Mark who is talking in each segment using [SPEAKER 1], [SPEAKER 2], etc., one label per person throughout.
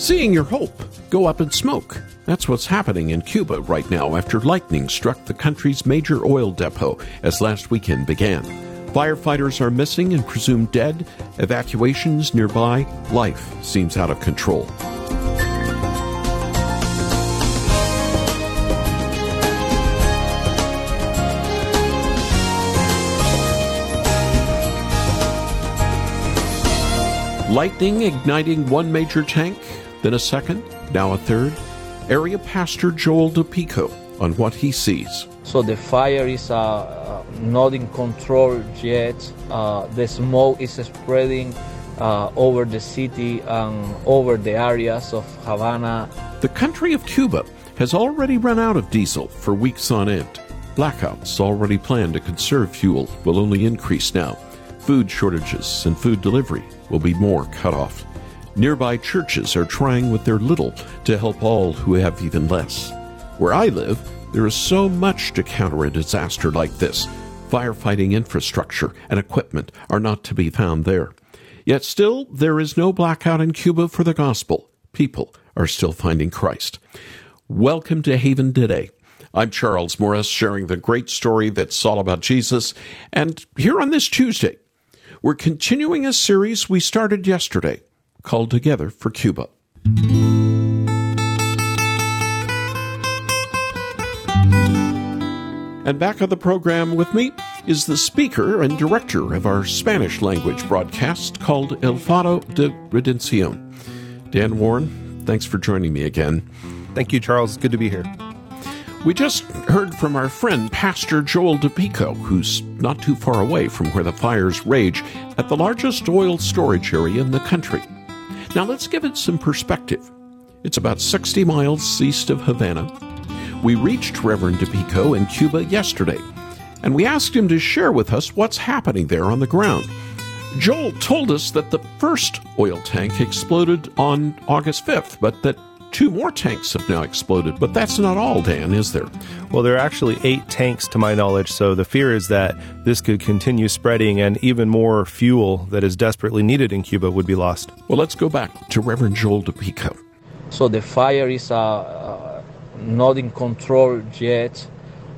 [SPEAKER 1] Seeing your hope go up in smoke. That's what's happening in Cuba right now after lightning struck the country's major oil depot as last weekend began. Firefighters are missing and presumed dead. Evacuations nearby. Life seems out of control. Lightning igniting one major tank, then a second, now a third. Area Pastor Joel DePico on what he sees.
[SPEAKER 2] So the fire is uh, uh, not in control yet. Uh, the smoke is spreading uh, over the city and over the areas of Havana.
[SPEAKER 1] The country of Cuba has already run out of diesel for weeks on end. Blackouts already planned to conserve fuel will only increase now. Food shortages and food delivery will be more cut off. Nearby churches are trying with their little to help all who have even less. Where I live, there is so much to counter a disaster like this. Firefighting infrastructure and equipment are not to be found there. Yet still, there is no blackout in Cuba for the gospel. People are still finding Christ. Welcome to Haven today. I'm Charles Morris, sharing the great story that's all about Jesus. And here on this Tuesday, we're continuing a series we started yesterday called Together for Cuba. And back on the program with me is the speaker and director of our Spanish language broadcast called El Faro de Redención. Dan Warren, thanks for joining me again.
[SPEAKER 3] Thank you, Charles. Good to be here.
[SPEAKER 1] We just heard from our friend Pastor Joel DePico, who's not too far away from where the fires rage at the largest oil storage area in the country. Now let's give it some perspective. It's about 60 miles east of Havana. We reached Reverend DePico in Cuba yesterday, and we asked him to share with us what's happening there on the ground. Joel told us that the first oil tank exploded on August 5th, but that Two more tanks have now exploded, but that's not all, Dan, is there?
[SPEAKER 3] Well, there are actually eight tanks to my knowledge, so the fear is that this could continue spreading and even more fuel that is desperately needed in Cuba would be lost.
[SPEAKER 1] Well, let's go back to Reverend Joel DePico.
[SPEAKER 2] So the fire is uh, uh, not in control yet.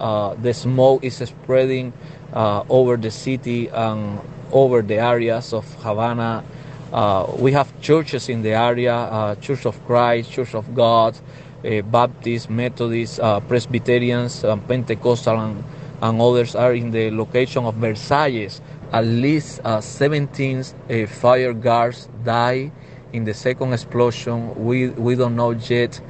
[SPEAKER 2] Uh, the smoke is spreading uh, over the city and over the areas of Havana uh, we have churches in the area uh, Church of Christ, Church of God, uh, Baptist, Methodist, uh, Presbyterians, um, Pentecostal, and, and, others are in the location of Versailles. At least uh, 17 uh, fire guards died in the second explosion. We, we don't know yet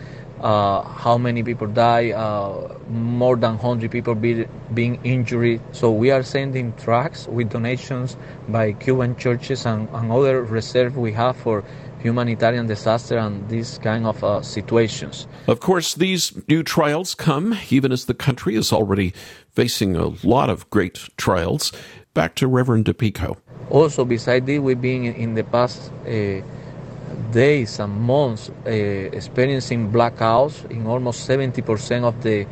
[SPEAKER 2] uh, how many people die, uh, more than 100 people be, being injured. So we are sending trucks with donations by Cuban churches and, and other reserve we have for humanitarian disaster and these kind of uh, situations.
[SPEAKER 1] Of course, these new trials come even as the country is already facing a lot of great trials. Back to Reverend DePico.
[SPEAKER 2] Also, besides this, we've been in the past uh, days and months uh, experiencing blackouts in almost 70% of the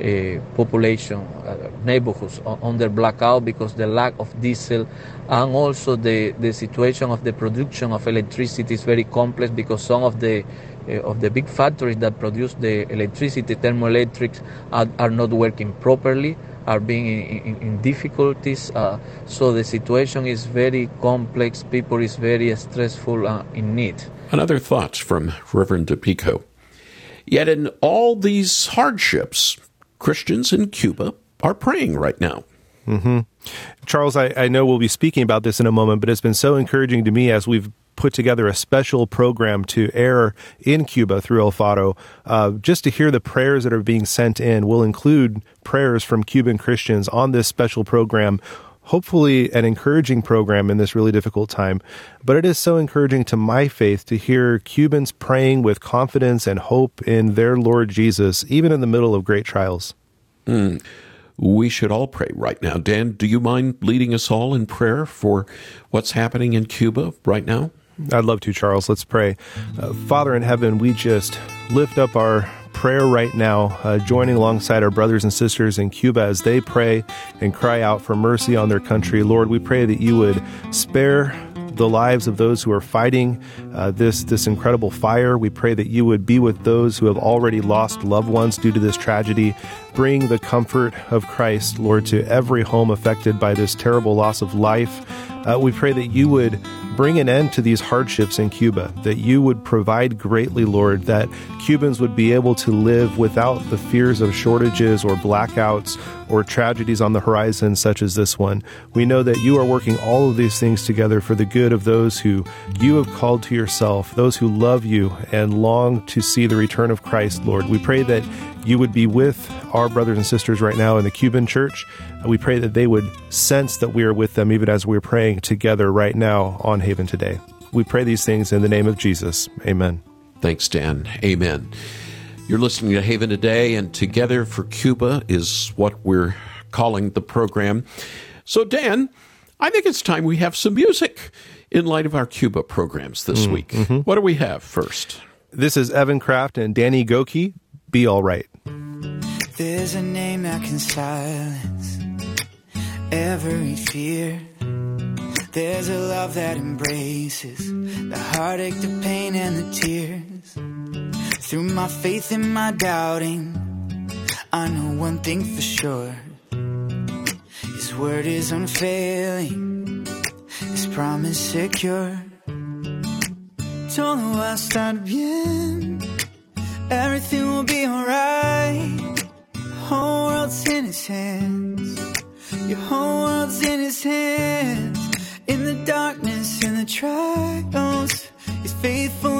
[SPEAKER 2] uh, population, uh, neighborhoods under blackout because the lack of diesel and also the, the situation of the production of electricity is very complex because some of the uh, of the big factories that produce the electricity, thermoelectrics, are, are not working properly are being in, in, in difficulties. Uh, so the situation is very complex. People is very stressful uh, in need.
[SPEAKER 1] Another thought from Reverend DePico. Yet in all these hardships, Christians in Cuba are praying right now.
[SPEAKER 3] Mm-hmm. Charles, I, I know we'll be speaking about this in a moment, but it's been so encouraging to me as we've put together a special program to air in Cuba through El Faro, uh, just to hear the prayers that are being sent in. We'll include prayers from Cuban Christians on this special program. Hopefully, an encouraging program in this really difficult time. But it is so encouraging to my faith to hear Cubans praying with confidence and hope in their Lord Jesus, even in the middle of great trials.
[SPEAKER 1] Mm we should all pray right now. Dan, do you mind leading us all in prayer for what's happening in Cuba right now?
[SPEAKER 3] I'd love to, Charles. Let's pray. Uh, Father in heaven, we just lift up our prayer right now, uh, joining alongside our brothers and sisters in Cuba as they pray and cry out for mercy on their country. Lord, we pray that you would spare the lives of those who are fighting uh, this, this incredible fire. We pray that you would be with those who have already lost loved ones due to this tragedy. Bring the comfort of Christ, Lord, to every home affected by this terrible loss of life. Uh, we pray that you would bring an end to these hardships in Cuba, that you would provide greatly, Lord, that Cubans would be able to live without the fears of shortages or blackouts or tragedies on the horizon, such as this one. We know that you are working all of these things together for the good of those who you have called to yourself, those who love you and long to see the return of Christ, Lord. We pray that you would be with our brothers and sisters right now in the Cuban church. We pray that they would sense that we are with them even as we're praying together right now on Haven today. We pray these things in the name of Jesus. Amen.
[SPEAKER 1] Thanks, Dan. Amen. You're listening to Haven today, and Together for Cuba is what we're calling the program. So, Dan, I think it's time we have some music in light of our Cuba programs this mm, week. Mm-hmm. What do we have first?
[SPEAKER 3] This is Evan Craft and Danny Gokey. Be all right.
[SPEAKER 4] There's a name that can silence every fear. There's a love that embraces the heartache, the pain, and the tears. Through my faith and my doubting, I know one thing for sure. His word is unfailing, His promise secure. Todo va a estar bien, everything will be alright. Whole world's in His hands, your whole world's in His hands. In the darkness, in the trials, He's faithful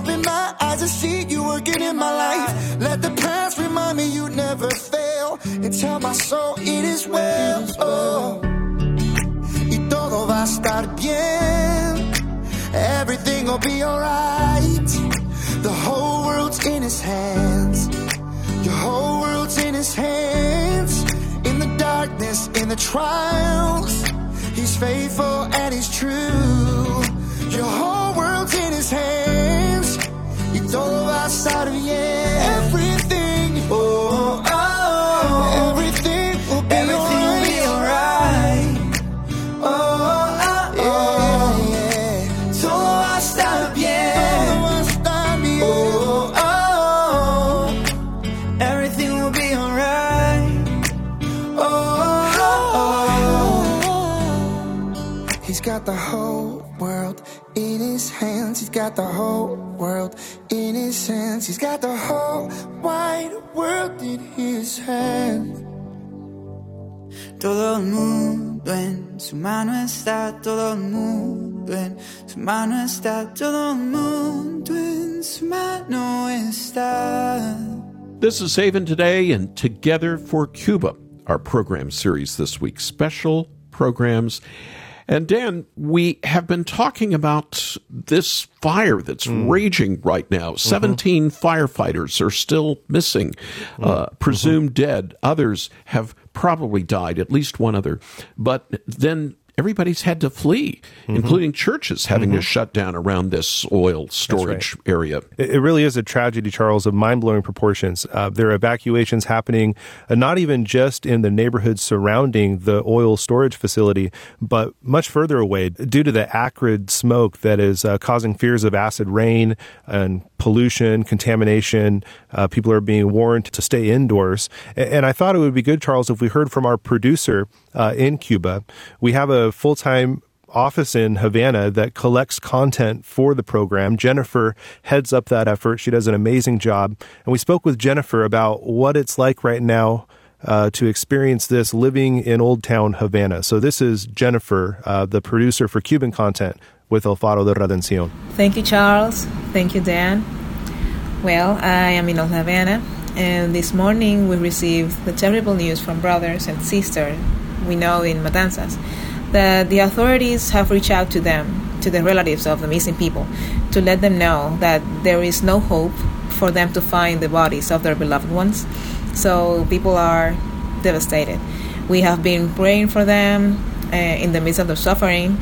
[SPEAKER 5] And tell my soul it is well. Oh. Y todo va a estar bien. Everything will be alright. The whole world's in his hands. Your whole world's in his hands. In the darkness, in the trials. He's faithful and he's true. Your whole world's in his hands. Y todo va a estar bien. Everything. Oh, oh. got the whole world in his hands. He's got the whole world in his hands. He's got the whole wide world in his hands.
[SPEAKER 4] Todo el mundo en su mano está, todo el mundo en su mano está, todo el mundo en su mano está.
[SPEAKER 1] This is Haven Today and Together for Cuba, our program series this week. Special programs and Dan, we have been talking about this fire that's mm. raging right now. Mm-hmm. 17 firefighters are still missing, mm. uh, presumed mm-hmm. dead. Others have probably died, at least one other. But then everybody's had to flee, mm-hmm. including churches having mm-hmm. to shut down around this oil storage right. area.
[SPEAKER 3] It really is a tragedy, Charles, of mind blowing proportions. Uh, there are evacuations happening, uh, not even just in the neighborhoods surrounding the oil storage facility, but much further away due to the acrid smoke that is uh, causing fears of acid rain and pollution, contamination. Uh, people are being warned to stay indoors. And I thought it would be good, Charles, if we heard from our producer uh, in Cuba. We have a full time office in Havana that collects content for the program. Jennifer heads up that effort. She does an amazing job. And we spoke with Jennifer about what it's like right now uh, to experience this living in Old Town Havana. So this is Jennifer, uh, the producer for Cuban content with El Faro de Redención.
[SPEAKER 6] Thank you, Charles. Thank you, Dan. Well, I am in Old Havana, and this morning we received the terrible news from brothers and sisters we know in Matanzas that the authorities have reached out to them, to the relatives of the missing people, to let them know that there is no hope for them to find the bodies of their beloved ones. So people are devastated. We have been praying for them uh, in the midst of their suffering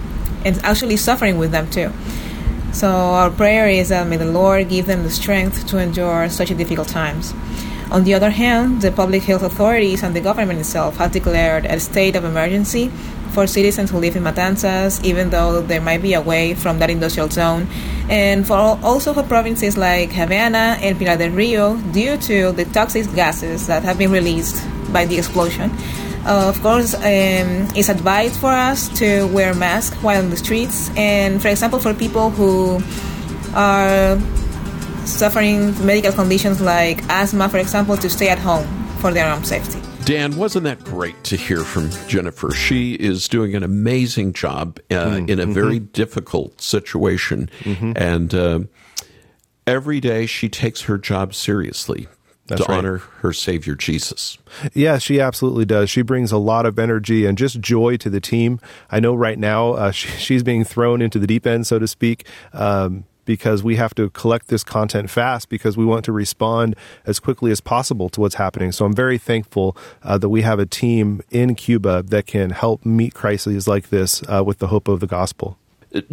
[SPEAKER 6] and actually suffering with them too. So our prayer is that may the Lord give them the strength to endure such difficult times. On the other hand, the public health authorities and the government itself have declared a state of emergency for citizens who live in Matanzas, even though they might be away from that industrial zone, and for also for provinces like Havana and Pinar del Rio due to the toxic gases that have been released by the explosion. Uh, of course, um, it's advised for us to wear masks while in the streets, and for example, for people who are suffering medical conditions like asthma, for example, to stay at home for their own safety.
[SPEAKER 1] Dan, wasn't that great to hear from Jennifer? She is doing an amazing job uh, mm-hmm. in a very difficult situation. Mm-hmm. And uh, every day she takes her job seriously that's to right. honor her Savior Jesus.
[SPEAKER 3] Yeah, she absolutely does. She brings a lot of energy and just joy to the team. I know right now uh, she, she's being thrown into the deep end, so to speak. Um, because we have to collect this content fast because we want to respond as quickly as possible to what's happening. So I'm very thankful uh, that we have a team in Cuba that can help meet crises like this uh, with the hope of the gospel.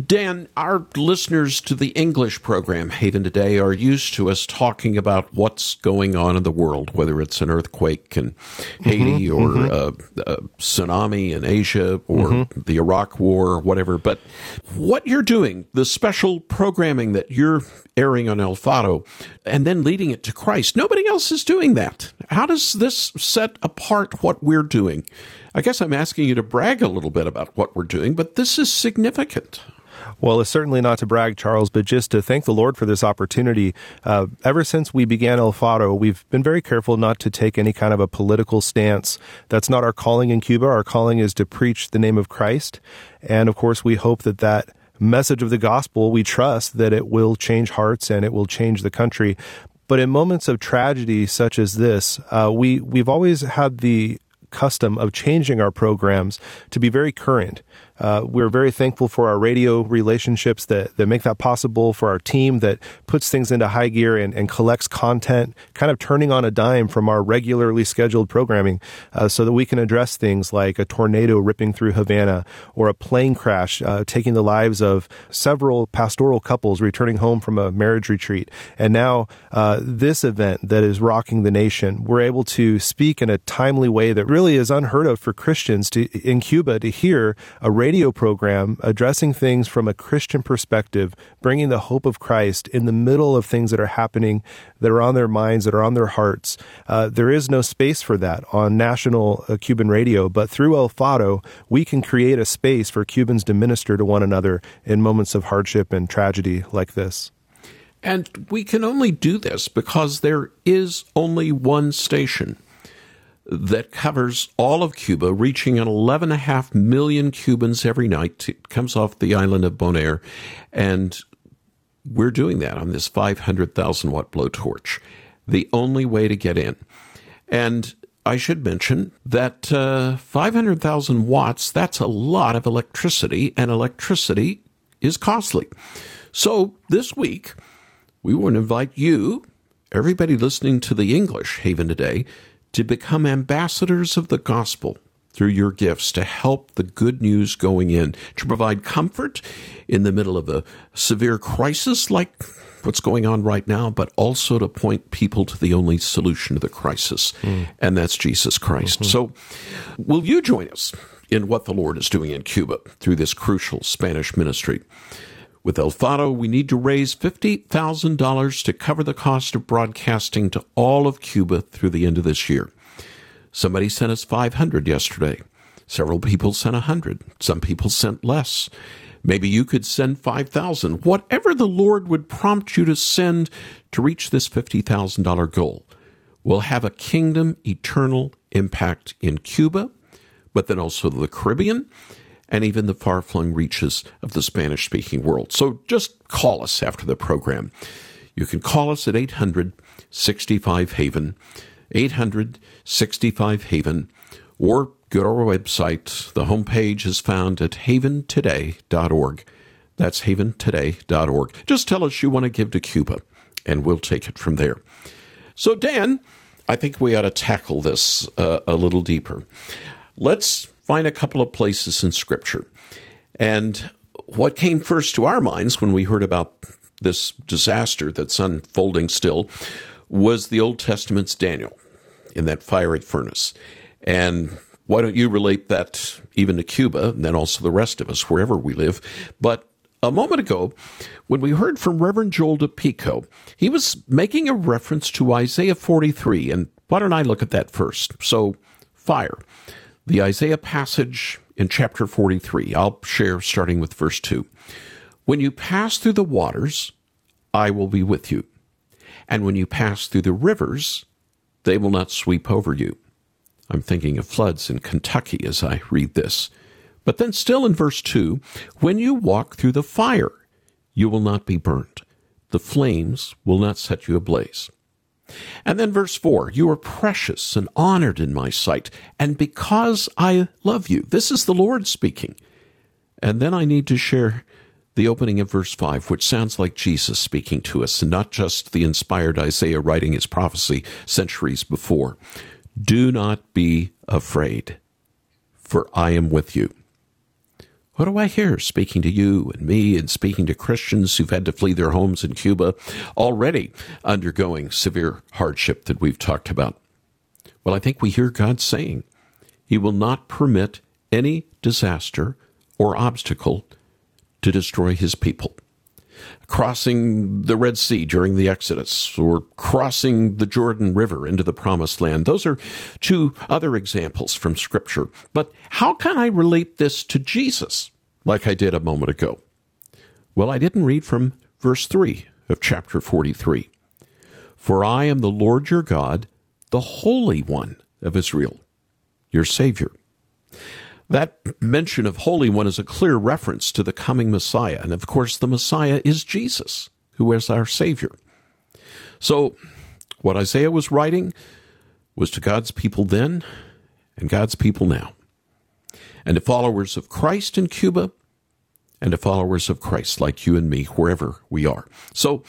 [SPEAKER 1] Dan, our listeners to the English program Haven Today are used to us talking about what's going on in the world, whether it's an earthquake in Haiti mm-hmm, or mm-hmm. A, a, tsunami in Asia or mm-hmm. the Iraq War or whatever. But what you're doing, the special programming that you're airing on El Faro and then leading it to Christ, nobody else is doing that. How does this set apart what we're doing? I guess I'm asking you to brag a little bit about what we're doing, but this is significant.
[SPEAKER 3] Well, it's certainly not to brag, Charles, but just to thank the Lord for this opportunity. Uh, ever since we began El Faro, we've been very careful not to take any kind of a political stance. That's not our calling in Cuba. Our calling is to preach the name of Christ. And of course, we hope that that message of the gospel, we trust that it will change hearts and it will change the country. But in moments of tragedy such as this, uh, we we've always had the custom of changing our programs to be very current. Uh, we're very thankful for our radio relationships that, that make that possible, for our team that puts things into high gear and, and collects content, kind of turning on a dime from our regularly scheduled programming uh, so that we can address things like a tornado ripping through Havana or a plane crash uh, taking the lives of several pastoral couples returning home from a marriage retreat. And now uh, this event that is rocking the nation, we're able to speak in a timely way that really is unheard of for Christians to, in Cuba to hear a radio radio program addressing things from a Christian perspective, bringing the hope of Christ in the middle of things that are happening, that are on their minds, that are on their hearts. Uh, there is no space for that on national uh, Cuban radio, but through El Faro, we can create a space for Cubans to minister to one another in moments of hardship and tragedy like this.
[SPEAKER 1] And we can only do this because there is only one station that covers all of Cuba, reaching an 11.5 million Cubans every night. It comes off the island of Bonaire. And we're doing that on this 500,000 watt blowtorch, the only way to get in. And I should mention that uh, 500,000 watts, that's a lot of electricity, and electricity is costly. So this week, we want to invite you, everybody listening to the English Haven today, to become ambassadors of the gospel through your gifts to help the good news going in, to provide comfort in the middle of a severe crisis like what's going on right now, but also to point people to the only solution to the crisis, mm. and that's Jesus Christ. Mm-hmm. So, will you join us in what the Lord is doing in Cuba through this crucial Spanish ministry? With El Faro, we need to raise $50,000 to cover the cost of broadcasting to all of Cuba through the end of this year. Somebody sent us 500 yesterday. Several people sent 100. Some people sent less. Maybe you could send 5,000. Whatever the Lord would prompt you to send to reach this $50,000 goal will have a kingdom eternal impact in Cuba, but then also the Caribbean and even the far flung reaches of the Spanish speaking world. So just call us after the program. You can call us at 800 65 Haven, 800 65 Haven, or go to our website. The homepage is found at haventoday.org. That's haventoday.org. Just tell us you want to give to Cuba, and we'll take it from there. So, Dan, I think we ought to tackle this uh, a little deeper. Let's find a couple of places in Scripture. And what came first to our minds when we heard about this disaster that's unfolding still was the Old Testament's Daniel in that fiery furnace. And why don't you relate that even to Cuba and then also the rest of us, wherever we live? But a moment ago, when we heard from Reverend Joel DePico, he was making a reference to Isaiah 43. And why don't I look at that first? So, fire. The Isaiah passage in chapter 43. I'll share starting with verse 2. When you pass through the waters, I will be with you. And when you pass through the rivers, they will not sweep over you. I'm thinking of floods in Kentucky as I read this. But then, still in verse 2, when you walk through the fire, you will not be burnt. The flames will not set you ablaze. And then verse 4 You are precious and honored in my sight, and because I love you. This is the Lord speaking. And then I need to share the opening of verse 5, which sounds like Jesus speaking to us, and not just the inspired Isaiah writing his prophecy centuries before. Do not be afraid, for I am with you. What do I hear speaking to you and me and speaking to Christians who've had to flee their homes in Cuba, already undergoing severe hardship that we've talked about? Well, I think we hear God saying, He will not permit any disaster or obstacle to destroy His people crossing the Red Sea during the Exodus or crossing the Jordan River into the Promised Land. Those are two other examples from Scripture. But how can I relate this to Jesus like I did a moment ago? Well, I didn't read from verse 3 of chapter 43. For I am the Lord your God, the Holy One of Israel, your Savior. That mention of Holy One is a clear reference to the coming Messiah. And of course, the Messiah is Jesus, who is our Savior. So, what Isaiah was writing was to God's people then and God's people now, and to followers of Christ in Cuba and to followers of Christ like you and me, wherever we are. So,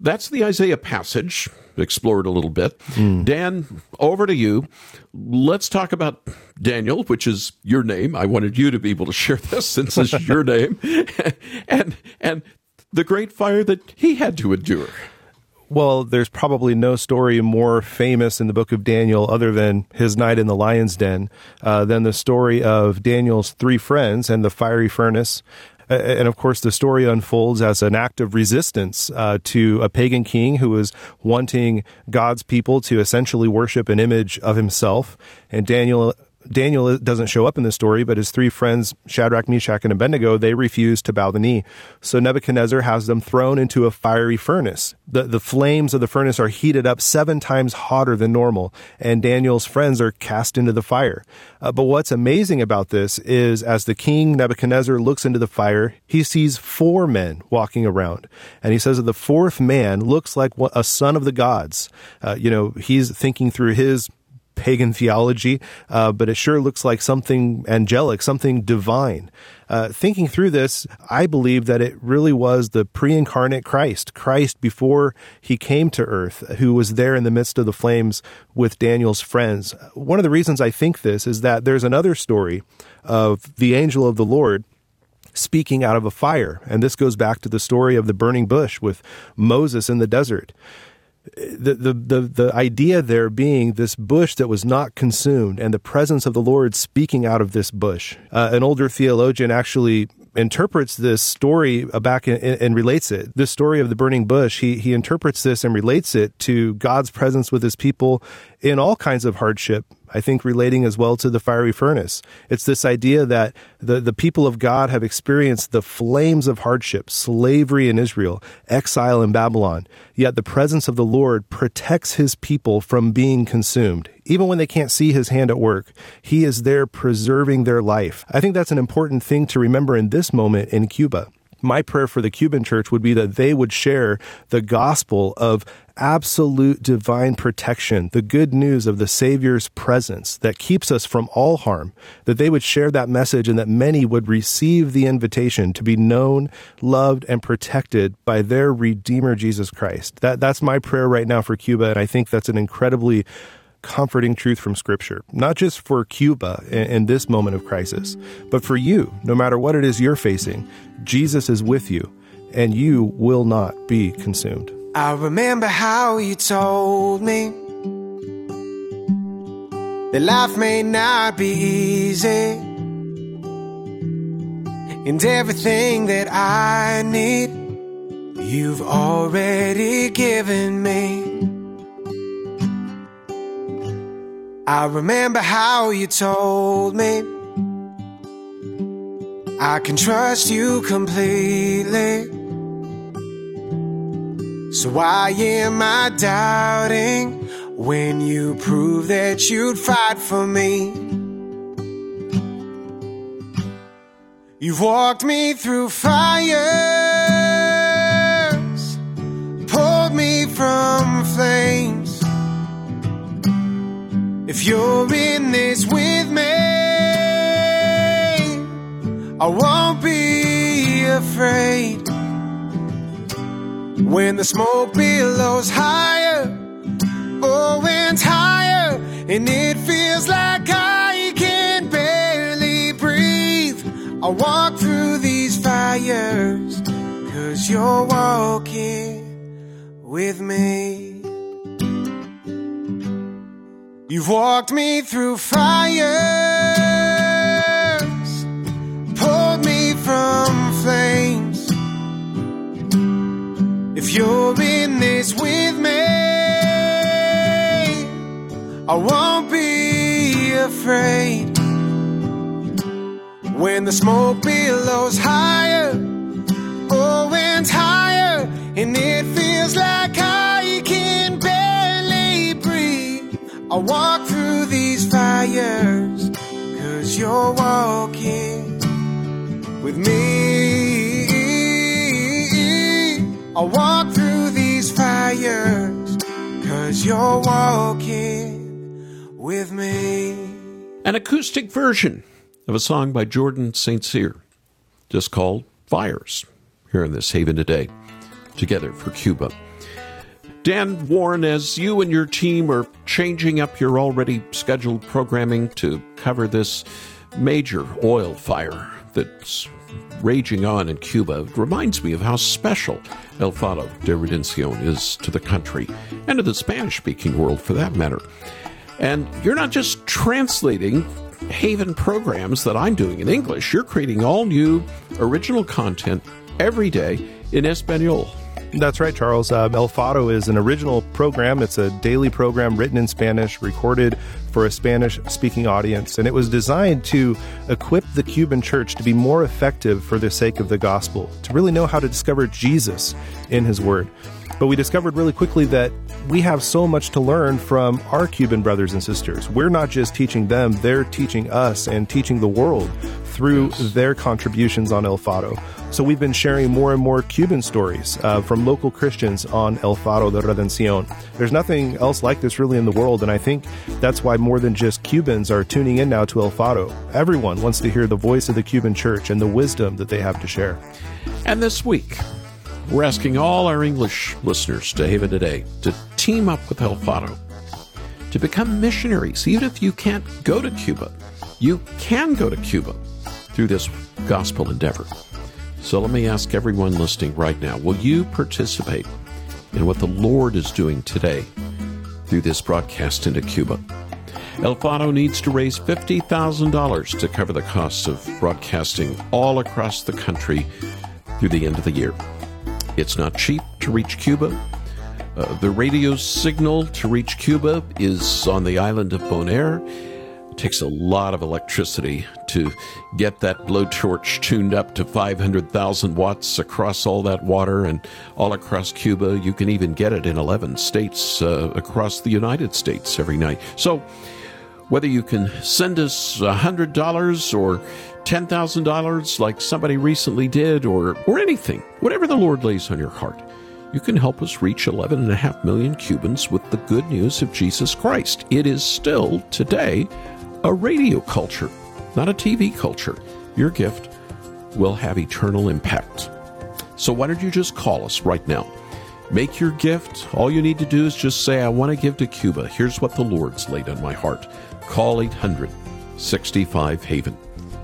[SPEAKER 1] that's the Isaiah passage explored a little bit. Mm. Dan, over to you. Let's talk about Daniel, which is your name. I wanted you to be able to share this since it's your name, and and the great fire that he had to endure.
[SPEAKER 3] Well, there's probably no story more famous in the book of Daniel other than his night in the lion's den uh, than the story of Daniel's three friends and the fiery furnace and of course, the story unfolds as an act of resistance uh, to a pagan king who is wanting God's people to essentially worship an image of himself. And Daniel Daniel doesn't show up in the story, but his three friends, Shadrach, Meshach, and Abednego, they refuse to bow the knee. So Nebuchadnezzar has them thrown into a fiery furnace. The, the flames of the furnace are heated up seven times hotter than normal, and Daniel's friends are cast into the fire. Uh, but what's amazing about this is as the king Nebuchadnezzar looks into the fire, he sees four men walking around. And he says that the fourth man looks like a son of the gods. Uh, you know, he's thinking through his pagan theology, uh, but it sure looks like something angelic, something divine. Uh, thinking through this, I believe that it really was the pre incarnate Christ, Christ before he came to earth, who was there in the midst of the flames with Daniel's friends. One of the reasons I think this is that there's another story of the angel of the Lord speaking out of a fire. And this goes back to the story of the burning bush with Moses in the desert the, the, the, the idea there being this bush that was not consumed and the presence of the Lord speaking out of this bush. Uh, an older theologian actually interprets this story back and, and, relates it. This story of the burning bush, he, he interprets this and relates it to God's presence with his people in all kinds of hardship I think relating as well to the fiery furnace. It's this idea that the, the people of God have experienced the flames of hardship, slavery in Israel, exile in Babylon, yet the presence of the Lord protects his people from being consumed. Even when they can't see his hand at work, he is there preserving their life. I think that's an important thing to remember in this moment in Cuba my prayer for the Cuban church would be that they would share the gospel of absolute divine protection, the good news of the Savior's presence that keeps us from all harm, that they would share that message and that many would receive the invitation to be known, loved, and protected by their Redeemer, Jesus Christ. That, that's my prayer right now for Cuba, and I think that's an incredibly comforting truth from Scripture, not just for Cuba in, this moment of crisis, but for you, no matter what it is you're facing. Jesus is with you, and you will not be consumed.
[SPEAKER 7] I remember how you told me that life may not be easy, and everything that I need, you've already given me. I remember how you told me I can trust you completely. So why am I doubting when you prove that you'd fight for me? You've walked me through fires, pulled me from flames. If you're in this with me, I won't be afraid. When the smoke billows higher, oh, and higher, and it feels like I can barely breathe. I walk through these fires, cause you're walking with me. You've walked me through fires, pulled me from flames. If you're in this with me, I won't be afraid. When the smoke billows higher, I walk through these fires, cause you're walking with me. I walk through these fires, cause you're walking with me.
[SPEAKER 1] An acoustic version of a song by Jordan St. Cyr, just called Fires, here in this Haven today, together for Cuba. Dan Warren, as you and your team are changing up your already scheduled programming to cover this major oil fire that's raging on in Cuba, it reminds me of how special El Faro de Redención is to the country and to the Spanish speaking world for that matter. And you're not just translating Haven programs that I'm doing in English, you're creating all new original content every day in Espanol.
[SPEAKER 3] That's right, Charles. Um, El Faro is an original program. It's a daily program written in Spanish, recorded for a Spanish speaking audience, and it was designed to equip the Cuban church to be more effective for the sake of the gospel, to really know how to discover Jesus in his word. But we discovered really quickly that we have so much to learn from our Cuban brothers and sisters. We're not just teaching them, they're teaching us and teaching the world through their contributions on El Faro. So we've been sharing more and more Cuban stories uh, from local Christians on El Faro de Redención. There's nothing else like this really in the world, and I think that's why more than just Cubans are tuning in now to El Faro. Everyone wants to hear the voice of the Cuban church and the wisdom that they have to share.
[SPEAKER 1] And this week, we're asking all our English listeners to Haven Today to team up with El Faro, to become missionaries, even if you can't go to Cuba. You can go to Cuba through this gospel endeavor. So let me ask everyone listening right now will you participate in what the Lord is doing today through this broadcast into Cuba? El Faro needs to raise $50,000 to cover the costs of broadcasting all across the country through the end of the year. It's not cheap to reach Cuba, Uh, the radio signal to reach Cuba is on the island of Bonaire. It takes a lot of electricity to get that blowtorch tuned up to 500,000 watts across all that water and all across Cuba. You can even get it in 11 states uh, across the United States every night. So, whether you can send us $100 or $10,000 like somebody recently did or, or anything, whatever the Lord lays on your heart, you can help us reach 11.5 million Cubans with the good news of Jesus Christ. It is still, today, a radio culture, not a TV culture. Your gift will have eternal impact. So why don't you just call us right now? Make your gift. All you need to do is just say, I want to give to Cuba. Here's what the Lord's laid on my heart. Call 800 65 Haven.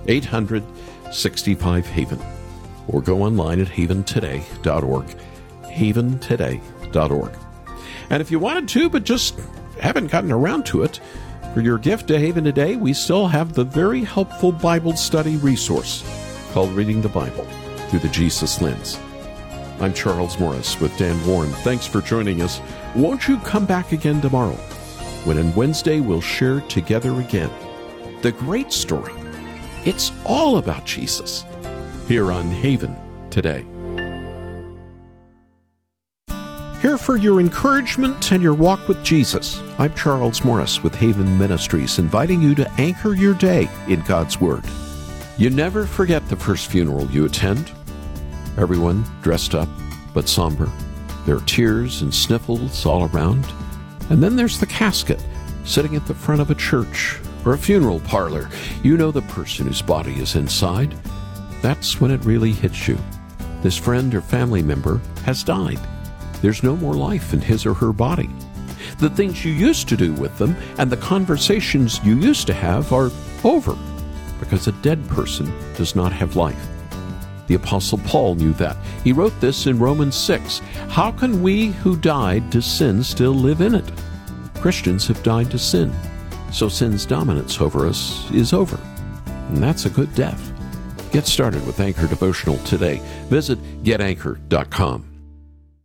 [SPEAKER 1] 800 65 Haven. Or go online at haventoday.org haventoday.org. And if you wanted to, but just haven't gotten around to it, for your gift to Haven Today, we still have the very helpful Bible study resource called Reading the Bible Through the Jesus Lens. I'm Charles Morris with Dan Warren. Thanks for joining us. Won't you come back again tomorrow when on Wednesday we'll share together again the great story? It's all about Jesus here on Haven today. Here for your encouragement and your walk with Jesus. I'm Charles Morris with Haven Ministries, inviting you to anchor your day in God's Word. You never forget the first funeral you attend. Everyone dressed up but somber. There are tears and sniffles all around. And then there's the casket sitting at the front of a church or a funeral parlor. You know the person whose body is inside. That's when it really hits you. This friend or family member has died. There's no more life in his or her body. The things you used to do with them and the conversations you used to have are over because a dead person does not have life. The Apostle Paul knew that. He wrote this in Romans 6. How can we who died to sin still live in it? Christians have died to sin, so sin's dominance over us is over. And that's a good death. Get started with Anchor Devotional today. Visit getanchor.com.